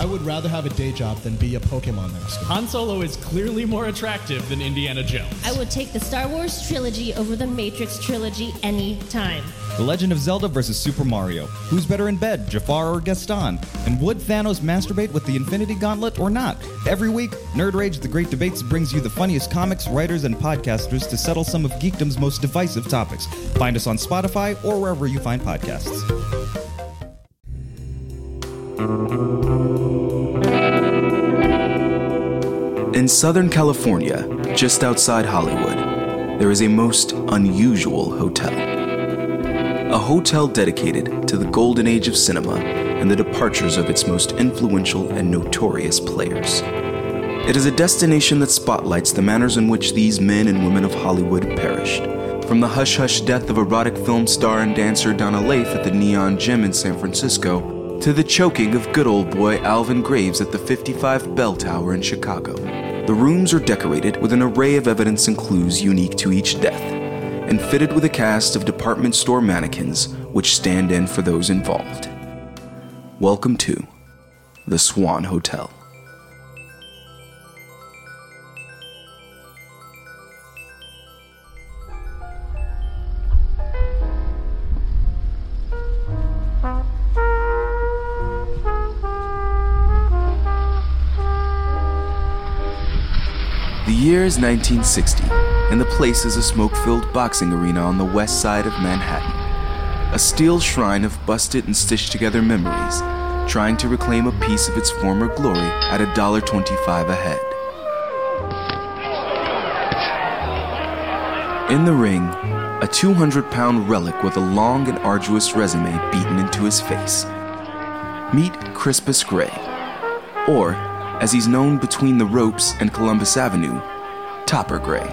I would rather have a day job than be a Pokemon master. Han Solo is clearly more attractive than Indiana Jones. I would take the Star Wars trilogy over the Matrix trilogy any time. The Legend of Zelda versus Super Mario. Who's better in bed, Jafar or Gaston? And would Thanos masturbate with the Infinity Gauntlet or not? Every week, Nerd Rage The Great Debates brings you the funniest comics, writers, and podcasters to settle some of geekdom's most divisive topics. Find us on Spotify or wherever you find podcasts. In Southern California, just outside Hollywood, there is a most unusual hotel. A hotel dedicated to the golden age of cinema and the departures of its most influential and notorious players. It is a destination that spotlights the manners in which these men and women of Hollywood perished. From the hush hush death of erotic film star and dancer Donna Leith at the Neon Gym in San Francisco, to the choking of good old boy Alvin Graves at the 55 Bell Tower in Chicago. The rooms are decorated with an array of evidence and clues unique to each death, and fitted with a cast of department store mannequins which stand in for those involved. Welcome to the Swan Hotel. Year is 1960, and the place is a smoke filled boxing arena on the west side of Manhattan. A steel shrine of busted and stitched together memories, trying to reclaim a piece of its former glory at $1.25 a head. In the ring, a 200 pound relic with a long and arduous resume beaten into his face. Meet Crispus Gray, or, as he's known between the ropes and Columbus Avenue, Topper Gray.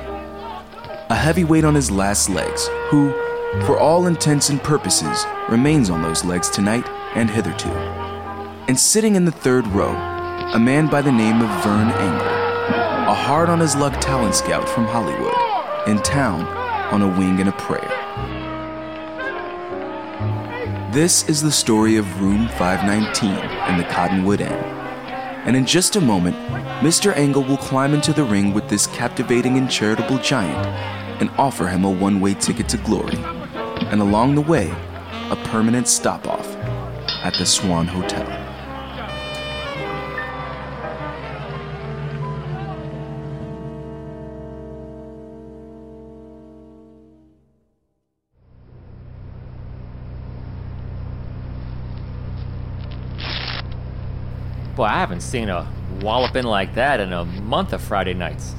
A heavyweight on his last legs, who, for all intents and purposes, remains on those legs tonight and hitherto. And sitting in the third row, a man by the name of Vern Engel, a hard on his luck talent scout from Hollywood, in town on a wing and a prayer. This is the story of Room 519 in the Cottonwood Inn. And in just a moment, Mr. Engel will climb into the ring with this captivating and charitable giant and offer him a one way ticket to glory. And along the way, a permanent stop off at the Swan Hotel. Boy, I haven't seen a walloping like that in a month of Friday nights.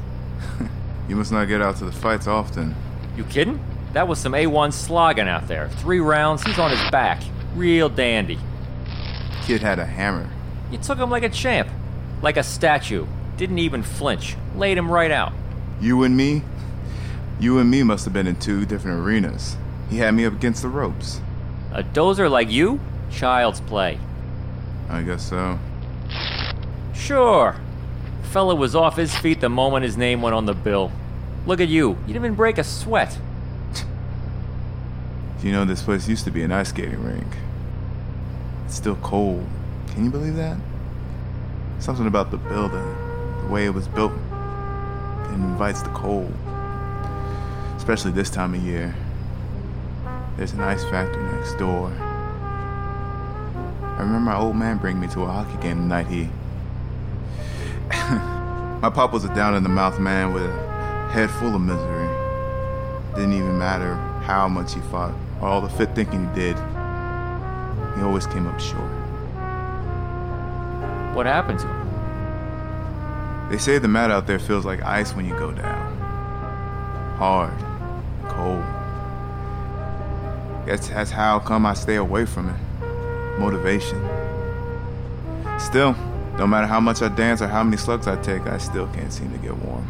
You must not get out to the fights often. You kidding? That was some A1 slogging out there. Three rounds, he's on his back. Real dandy. Kid had a hammer. You took him like a champ. Like a statue. Didn't even flinch. Laid him right out. You and me? You and me must have been in two different arenas. He had me up against the ropes. A dozer like you? Child's play. I guess so. Sure. Fella was off his feet the moment his name went on the bill. Look at you. You didn't even break a sweat. You know, this place used to be an ice skating rink. It's still cold. Can you believe that? Something about the building, the way it was built, it invites the cold. Especially this time of year. There's an ice factory next door. I remember my old man bringing me to a hockey game the night he. My pop was a down in the mouth man with a head full of misery. Didn't even matter how much he fought or all the fit thinking he did. He always came up short. What happened to him? They say the mat out there feels like ice when you go down. Hard, cold. Guess that's how come I stay away from it. Motivation. Still, no matter how much I dance or how many slugs I take, I still can't seem to get warm.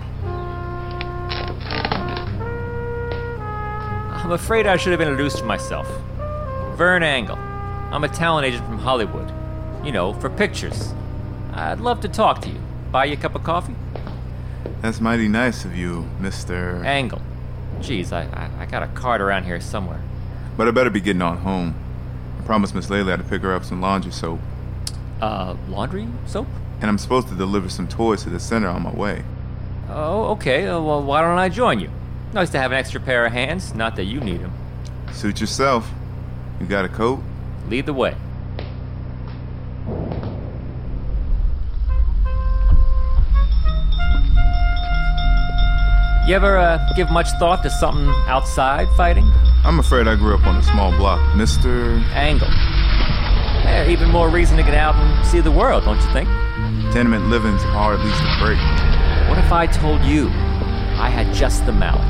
I'm afraid I should have introduced myself. Vern Angle. I'm a talent agent from Hollywood. You know, for pictures. I'd love to talk to you. Buy you a cup of coffee? That's mighty nice of you, Mr. Angle. Geez, I, I, I got a card around here somewhere. But I better be getting on home. I promised Miss Layla I'd pick her up some laundry soap. Uh, laundry soap? And I'm supposed to deliver some toys to the center on my way. Oh, okay. Uh, well, why don't I join you? Nice to have an extra pair of hands. Not that you need them. Suit yourself. You got a coat? Lead the way. You ever uh, give much thought to something outside fighting? I'm afraid I grew up on a small block. Mr. Angle. Yeah, even more reason to get out and see the world, don't you think? Tenement living's hard least to break. What if I told you I had just the mallet?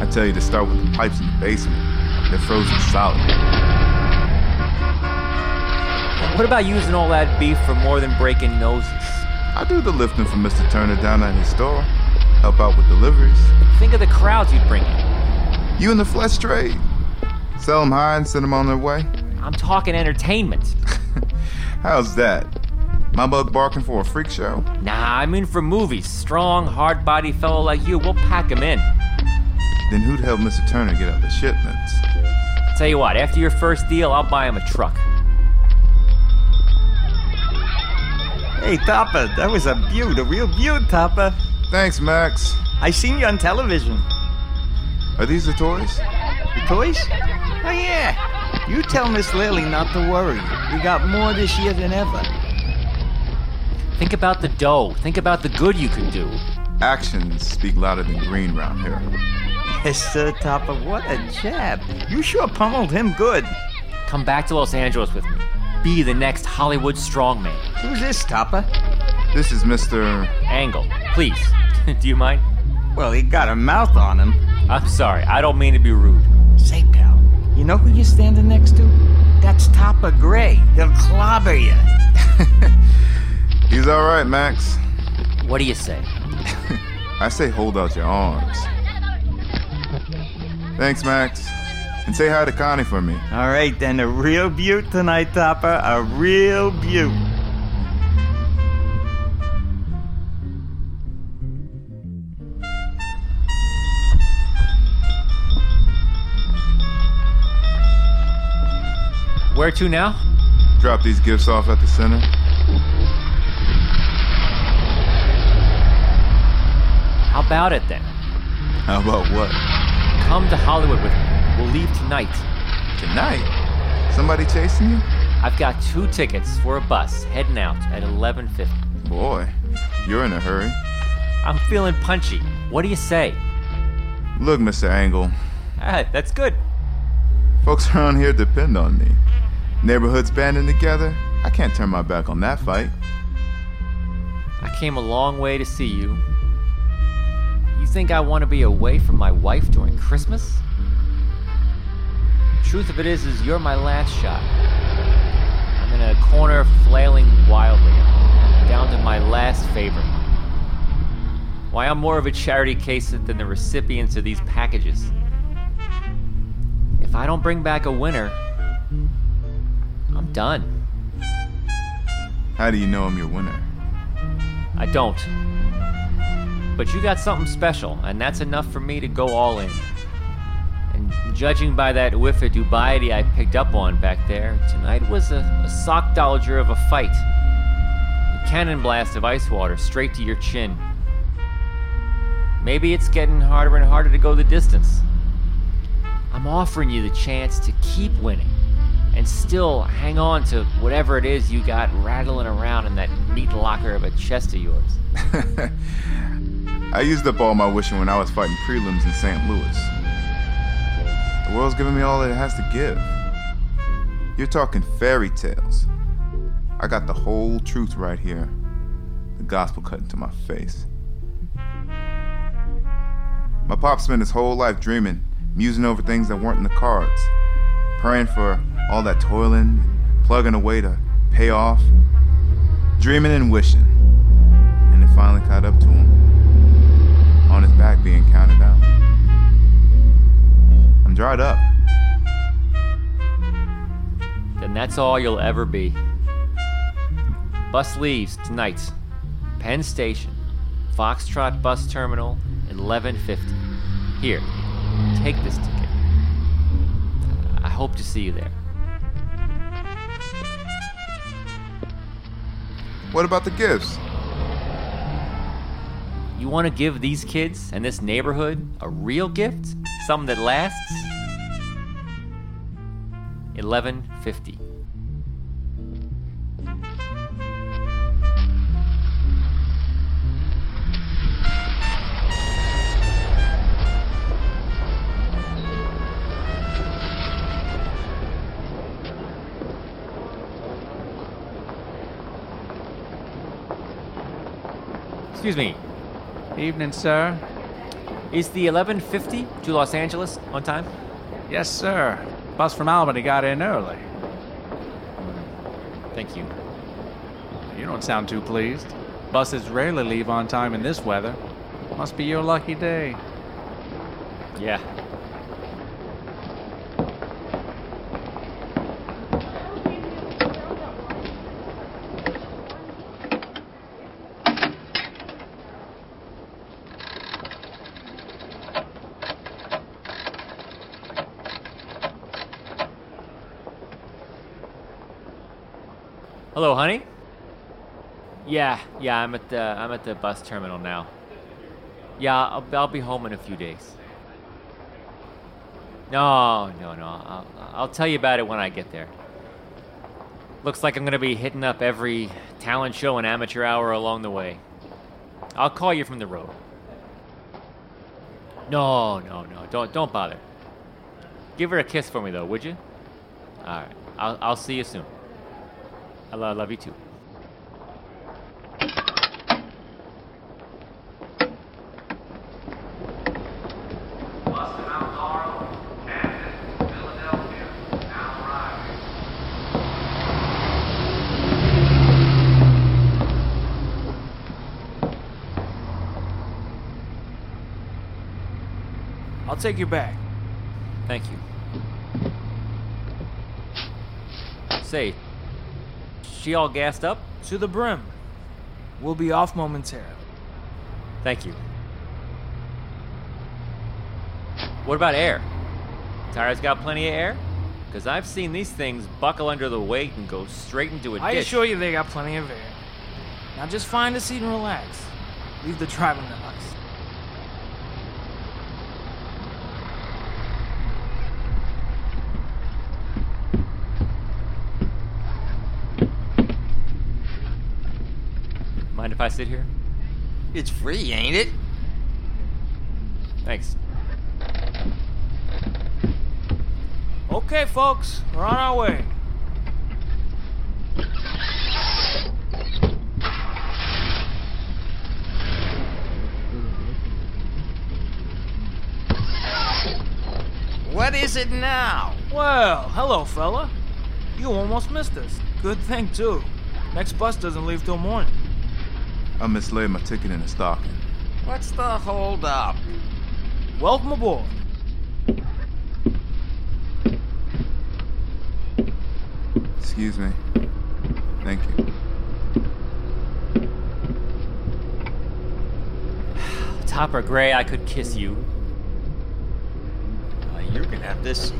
I tell you to start with the pipes in the basement. They're frozen solid. What about using all that beef for more than breaking noses? I do the lifting for Mr. Turner down at his store. Help out with deliveries. Think of the crowds you'd bring in. You in the flesh trade. Sell them high and send them on their way. I'm talking entertainment. How's that? My bug barking for a freak show? Nah, I mean for movies. Strong, hard body fellow like you, we'll pack him in. Then who'd help Mr. Turner get out the shipments? Tell you what, after your first deal, I'll buy him a truck. Hey, Topper, that was a beaut, a real beaut, Topper. Thanks, Max. I seen you on television. Are these the toys? The toys? Oh, yeah. You tell Miss Lily not to worry. We got more this year than ever. Think about the dough. Think about the good you could do. Actions speak louder than green round here. Yes, sir, Topper. What a jab. You sure pummeled him good. Come back to Los Angeles with me. Be the next Hollywood strongman. Who's this, Topper? This is Mr. Angle, please. do you mind? Well, he got a mouth on him. I'm sorry. I don't mean to be rude. Say, pal, you know who you're standing next to? That's Topper Gray. He'll clobber you. He's all right, Max. What do you say? I say hold out your arms. Thanks, Max. And say hi to Connie for me. All right, then, a real beaut tonight, Topper. A real beaut. Where to now? Drop these gifts off at the center. How about it then? How about what? Come to Hollywood with me. We'll leave tonight. Tonight? Somebody chasing you? I've got two tickets for a bus heading out at 11:50. Boy, you're in a hurry. I'm feeling punchy. What do you say? Look, Mr. Angle, Ah, that's good. folks around here depend on me. Neighborhoods banding together, I can't turn my back on that fight. I came a long way to see you. You think I want to be away from my wife during Christmas? Truth of it is, is you're my last shot. I'm in a corner flailing wildly, down to my last favor. Why, I'm more of a charity case than the recipients of these packages. If I don't bring back a winner, I'm done. How do you know I'm your winner? I don't. But you got something special, and that's enough for me to go all in. And judging by that whiff of dubiety I picked up on back there, tonight was a, a sock dodger of a fight. A cannon blast of ice water straight to your chin. Maybe it's getting harder and harder to go the distance. I'm offering you the chance to keep winning and still hang on to whatever it is you got rattling around in that meat locker of a chest of yours. I used up all my wishing when I was fighting prelims in St. Louis. The world's giving me all it has to give. You're talking fairy tales. I got the whole truth right here. The gospel cut into my face. My pop spent his whole life dreaming, musing over things that weren't in the cards, praying for all that toiling, and plugging away to pay off, dreaming and wishing. And it finally caught up to him, on his back being counted out. I'm dried up. Then that's all you'll ever be. Bus leaves tonight. Penn Station, Foxtrot Bus Terminal, 1150. Here, take this ticket. I hope to see you there. What about the gifts? You want to give these kids and this neighborhood a real gift? Something that lasts? 1150. Excuse me. Evening, sir. Is the 1150 to Los Angeles on time? Yes, sir. Bus from Albany got in early. Thank you. You don't sound too pleased. Buses rarely leave on time in this weather. Must be your lucky day. Yeah. Hello, honey. Yeah, yeah, I'm at the I'm at the bus terminal now. Yeah, I'll, I'll be home in a few days. No, no, no. I'll, I'll tell you about it when I get there. Looks like I'm gonna be hitting up every talent show and amateur hour along the way. I'll call you from the road. No, no, no. Don't don't bother. Give her a kiss for me though, would you? All right. I'll I'll see you soon. I lo- love you too. Take you back. Thank you. Say, she all gassed up? To the brim. We'll be off momentarily. Thank you. What about air? Tires got plenty of air? Because I've seen these things buckle under the weight and go straight into a I ditch. I assure you they got plenty of air. Now just find a seat and relax. Leave the driving to us. Sit here? It's free, ain't it? Thanks. Okay, folks, we're on our way. What is it now? Well, hello, fella. You almost missed us. Good thing, too. Next bus doesn't leave till morning. I mislaid my ticket in the stocking. What's the hold up? Welcome aboard. Excuse me. Thank you. Topper Gray, I could kiss you. Uh, you're gonna have this.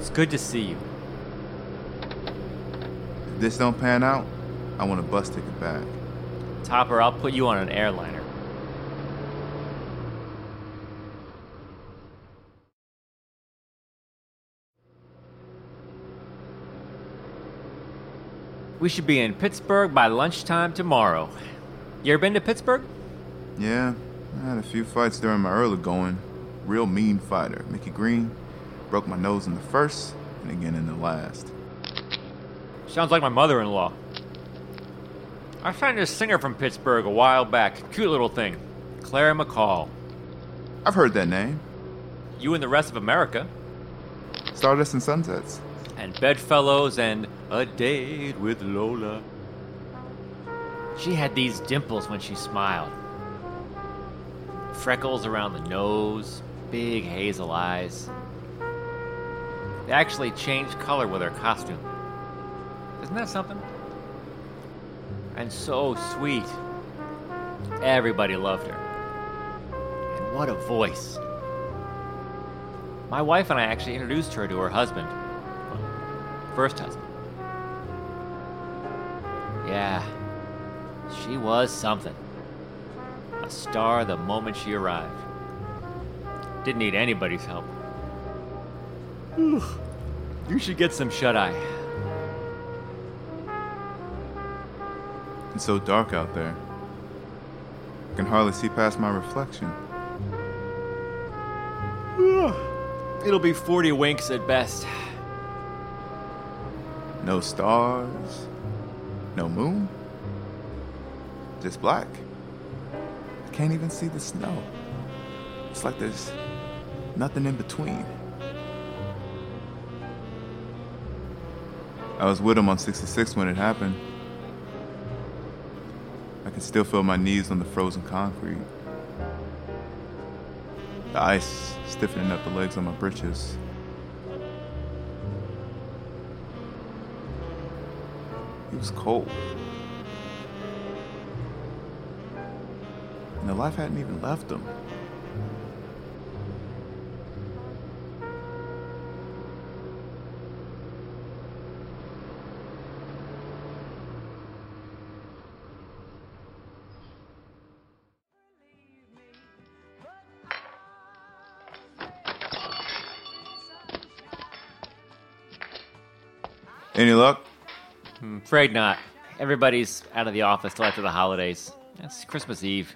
It's good to see you. If this don't pan out, I want a bus ticket back. Topper, I'll put you on an airliner. We should be in Pittsburgh by lunchtime tomorrow. You ever been to Pittsburgh? Yeah, I had a few fights during my early going. Real mean fighter. Mickey Green broke my nose in the first and again in the last. Sounds like my mother in law. I found this singer from Pittsburgh a while back. Cute little thing. Clara McCall. I've heard that name. You and the rest of America. Stardust and Sunsets. And Bedfellows and A Date with Lola. She had these dimples when she smiled. Freckles around the nose, big hazel eyes. They actually changed color with her costume. Isn't that something? And so sweet. Everybody loved her. And what a voice. My wife and I actually introduced her to her husband. First husband. Yeah, she was something. A star the moment she arrived. Didn't need anybody's help. Whew. You should get some shut eye. It's so dark out there. I can hardly see past my reflection. It'll be 40 winks at best. No stars, no moon, just black. I can't even see the snow. It's like there's nothing in between. I was with him on 66 when it happened. I can still feel my knees on the frozen concrete. The ice stiffening up the legs on my britches. It was cold. And the life hadn't even left him. Any luck? Hmm, afraid not. Everybody's out of the office till after the holidays. It's Christmas Eve.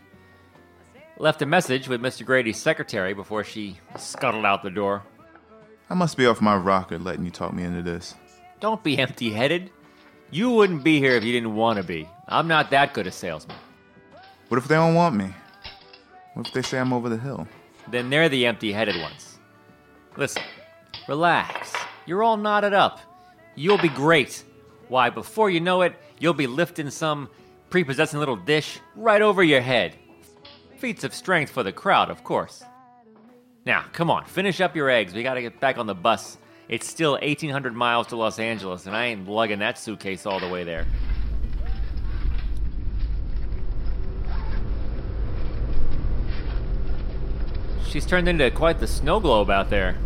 Left a message with Mr. Grady's secretary before she scuttled out the door. I must be off my rocker letting you talk me into this. Don't be empty headed. You wouldn't be here if you didn't want to be. I'm not that good a salesman. What if they don't want me? What if they say I'm over the hill? Then they're the empty headed ones. Listen, relax. You're all knotted up. You'll be great. Why, before you know it, you'll be lifting some prepossessing little dish right over your head. Feats of strength for the crowd, of course. Now, come on, finish up your eggs. We gotta get back on the bus. It's still 1,800 miles to Los Angeles, and I ain't lugging that suitcase all the way there. She's turned into quite the snow globe out there.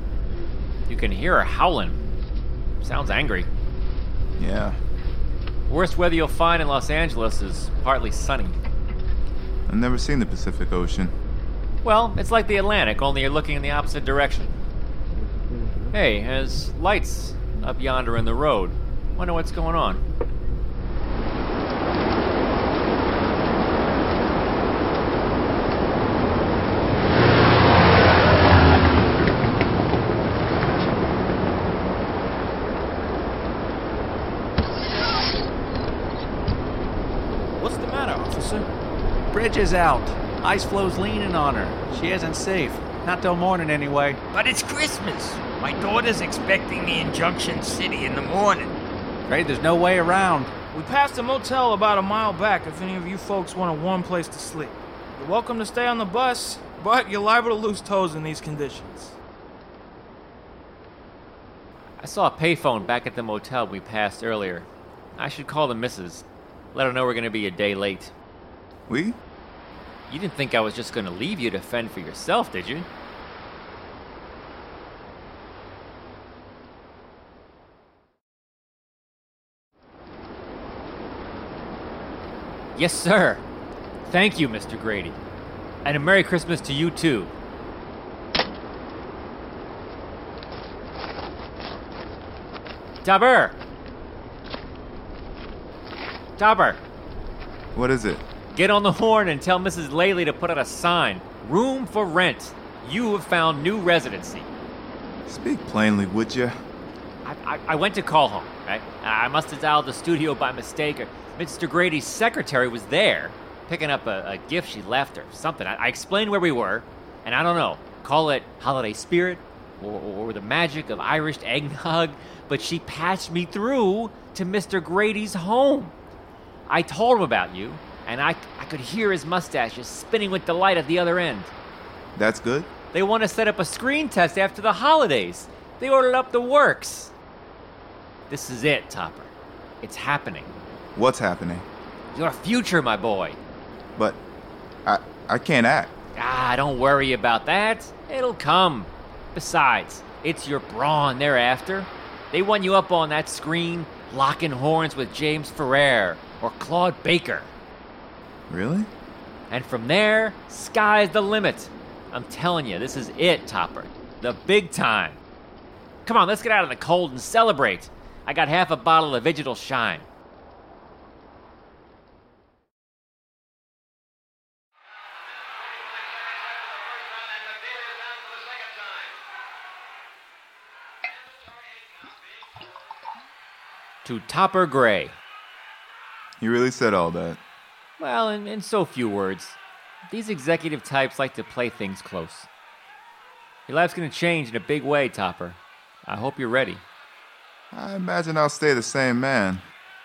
You can hear her howling. Sounds angry. Yeah. Worst weather you'll find in Los Angeles is partly sunny. I've never seen the Pacific Ocean. Well, it's like the Atlantic, only you're looking in the opposite direction. Hey, there's lights up yonder in the road. Wonder what's going on. What's the matter, officer? Bridge is out. Ice flow's leaning on her. She isn't safe. Not till morning, anyway. But it's Christmas. My daughter's expecting me in Junction City in the morning. Afraid there's no way around. We passed a motel about a mile back if any of you folks want a warm place to sleep. You're welcome to stay on the bus, but you're liable to lose toes in these conditions. I saw a payphone back at the motel we passed earlier. I should call the missus. Let her know we're gonna be a day late. We? You didn't think I was just gonna leave you to fend for yourself, did you? Yes, sir. Thank you, Mr. Grady. And a Merry Christmas to you, too. Topper! Topper! What is it? Get on the horn and tell Mrs. Laley to put out a sign. Room for rent. You have found new residency. Speak plainly, would you? I, I, I went to call home, right? I must have dialed the studio by mistake. Mr. Grady's secretary was there, picking up a, a gift she left or something. I, I explained where we were, and I don't know, call it holiday spirit or, or the magic of Irish eggnog, but she patched me through to Mr. Grady's home. I told him about you, and I, I could hear his mustache just spinning with delight at the other end. That's good? They want to set up a screen test after the holidays. They ordered up the works. This is it, Topper. It's happening. What's happening? Your future, my boy. But I I can't act. Ah, don't worry about that. It'll come. Besides, it's your brawn they're after. They won you up on that screen, locking horns with James Ferrer or Claude Baker. Really? And from there, sky's the limit. I'm telling you, this is it, Topper. The big time. Come on, let's get out of the cold and celebrate. I got half a bottle of Digital Shine. To Topper Gray. You really said all that. Well, in, in so few words, these executive types like to play things close. Your life's gonna change in a big way, Topper. I hope you're ready. I imagine I'll stay the same man.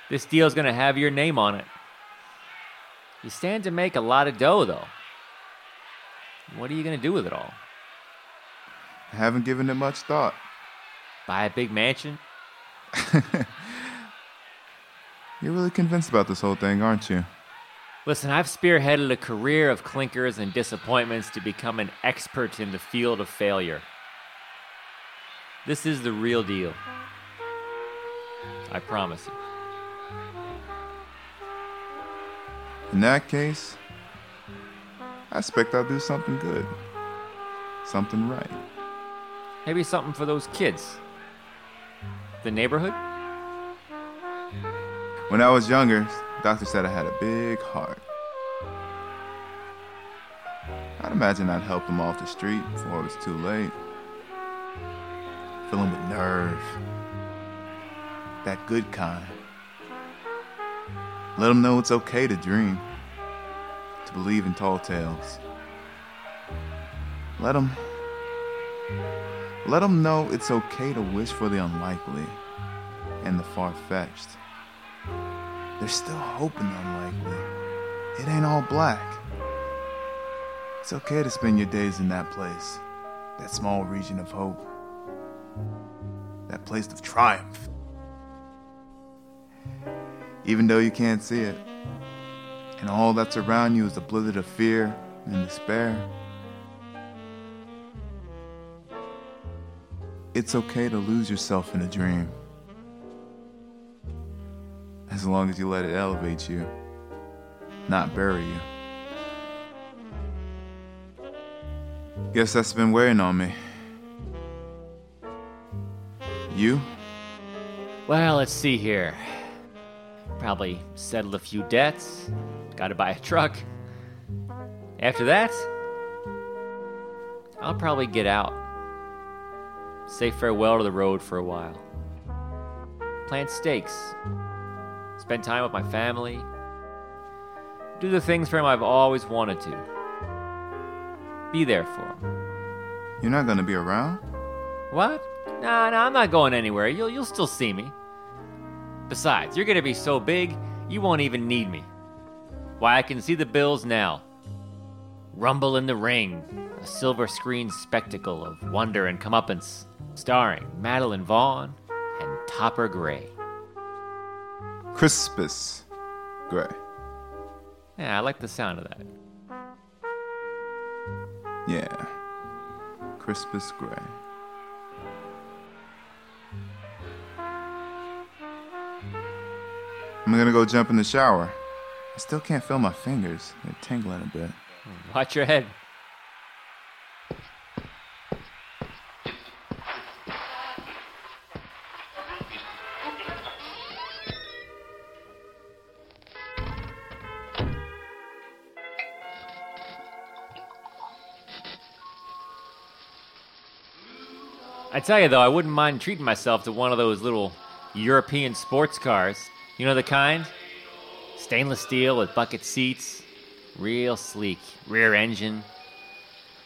This deal's gonna have your name on it. You stand to make a lot of dough, though. What are you gonna do with it all? I haven't given it much thought. Buy a big mansion? You're really convinced about this whole thing, aren't you? Listen, I've spearheaded a career of clinkers and disappointments to become an expert in the field of failure. This is the real deal. I promise you. In that case, I expect I'll do something good. Something right. Maybe something for those kids. The neighborhood? When I was younger, doctor said I had a big heart. Imagine I'd help them off the street before it was too late. Fill them with nerve. That good kind. Let them know it's okay to dream, to believe in tall tales. Let them, let them know it's okay to wish for the unlikely and the far fetched. There's still hope in the unlikely. It ain't all black. It's okay to spend your days in that place, that small region of hope, that place of triumph. Even though you can't see it, and all that's around you is a blizzard of fear and despair. It's okay to lose yourself in a dream as long as you let it elevate you, not bury you. Guess that's been weighing on me. You? Well, let's see here. Probably settle a few debts. Gotta buy a truck. After that, I'll probably get out. Say farewell to the road for a while. Plant stakes. Spend time with my family. Do the things for him I've always wanted to. Be there for him. You're not gonna be around? What? Nah, nah, I'm not going anywhere. You'll, you'll still see me. Besides, you're gonna be so big, you won't even need me. Why, I can see the bills now. Rumble in the Ring, a silver screen spectacle of wonder and comeuppance, starring Madeline Vaughn and Topper Gray. Crispus Gray. Yeah, I like the sound of that. Yeah. Crispus Gray. I'm gonna go jump in the shower. I still can't feel my fingers. They're tingling a bit. Watch your head. Tell you though, I wouldn't mind treating myself to one of those little European sports cars. You know the kind? Stainless steel with bucket seats, real sleek, rear engine.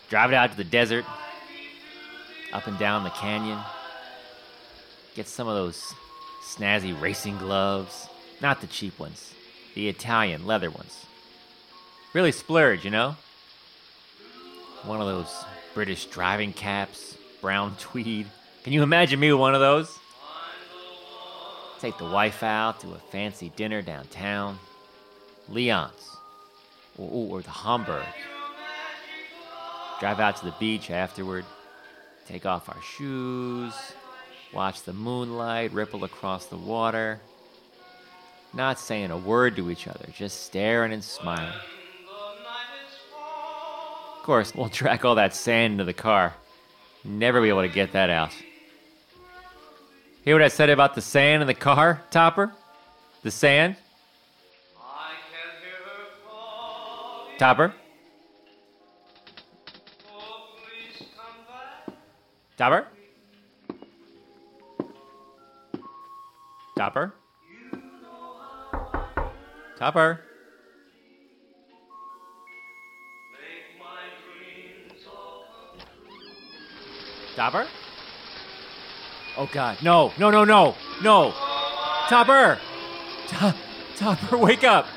Drive it out to the desert, up and down the canyon. Get some of those snazzy racing gloves, not the cheap ones, the Italian leather ones. Really splurge, you know? One of those British driving caps, brown tweed. Can you imagine me with one of those? Take the wife out to a fancy dinner downtown. Leon's. Or, or the Hamburg. Drive out to the beach afterward. Take off our shoes. watch the moonlight ripple across the water. Not saying a word to each other, just staring and smiling. Of course, we'll track all that sand into the car. Never be able to get that out. Hear what I said about the sand in the car, Topper? The sand? Topper? Topper? Topper? Topper? Topper? Oh god, no, no, no, no, no! Topper! To- Topper, wake up!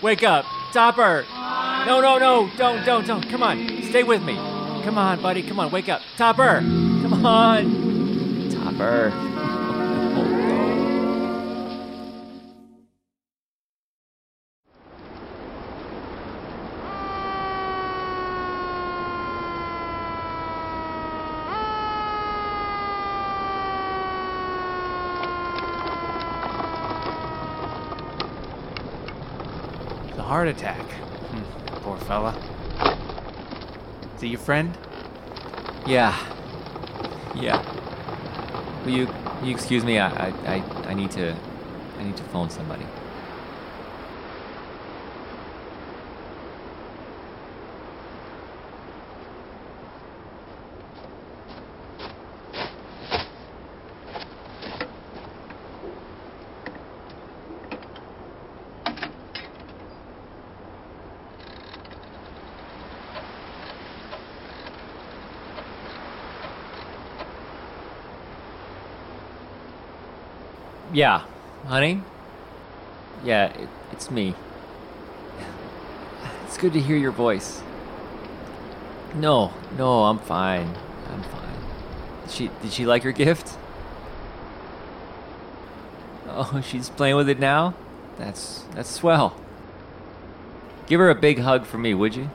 Wake up! Topper! No, no, no, don't, don't, don't. Come on, stay with me. Come on, buddy, come on, wake up. Topper! Come on! Topper. Heart attack. Hmm, poor fella. Is he your friend? Yeah. Yeah. Will you, you excuse me? I, I, I need to, I need to phone somebody. Yeah, honey? Yeah, it, it's me. It's good to hear your voice. No, no, I'm fine. I'm fine. Did she did she like her gift? Oh, she's playing with it now? That's that's swell. Give her a big hug for me, would you?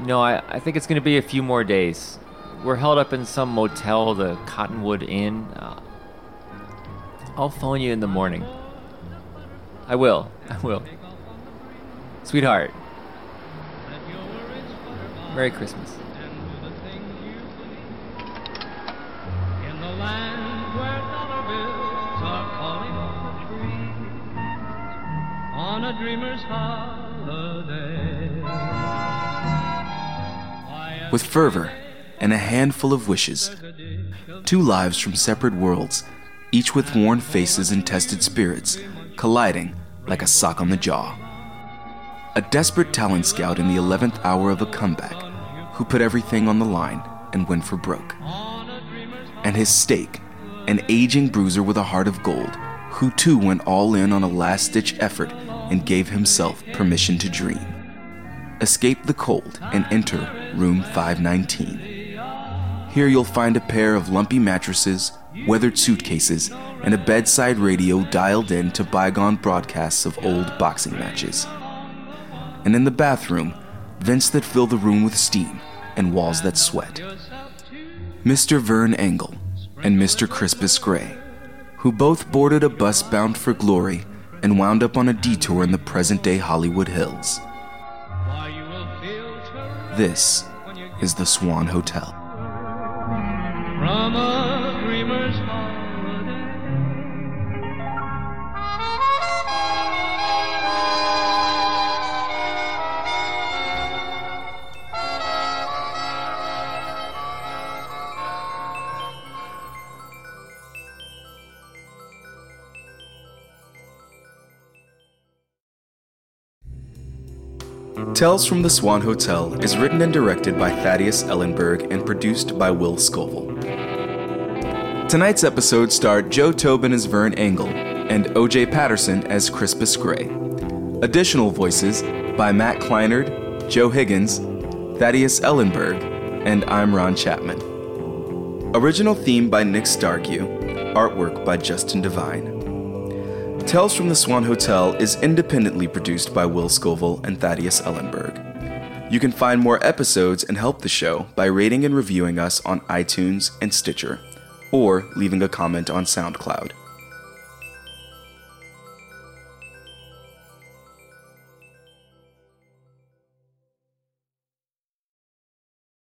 No, I, I think it's gonna be a few more days. We're held up in some motel, the Cottonwood Inn. Uh, I'll phone you in the morning. I will. I will. Sweetheart. Merry Christmas. In the land where dollar bills are calling on the trees, on a dreamer's holiday. With fervor and a handful of wishes, two lives from separate worlds, each with worn faces and tested spirits, colliding like a sock on the jaw. A desperate talent scout in the 11th hour of a comeback who put everything on the line and went for broke. And his stake, an aging bruiser with a heart of gold, who too went all in on a last ditch effort and gave himself permission to dream. Escape the cold and enter room 519. Here you'll find a pair of lumpy mattresses, weathered suitcases, and a bedside radio dialed in to bygone broadcasts of old boxing matches. And in the bathroom, vents that fill the room with steam and walls that sweat. Mr. Vern Engel and Mr. Crispus Gray, who both boarded a bus bound for glory and wound up on a detour in the present day Hollywood Hills. This is the Swan Hotel. Tales from the Swan Hotel is written and directed by Thaddeus Ellenberg and produced by Will Scoville. Tonight's episode starred Joe Tobin as Vern Engel and OJ Patterson as Crispus Gray. Additional voices by Matt Kleinard, Joe Higgins, Thaddeus Ellenberg, and I'm Ron Chapman. Original theme by Nick Starkey, artwork by Justin Devine. Tales from the Swan Hotel is independently produced by Will Scoville and Thaddeus Ellenberg. You can find more episodes and help the show by rating and reviewing us on iTunes and Stitcher. Or leaving a comment on SoundCloud.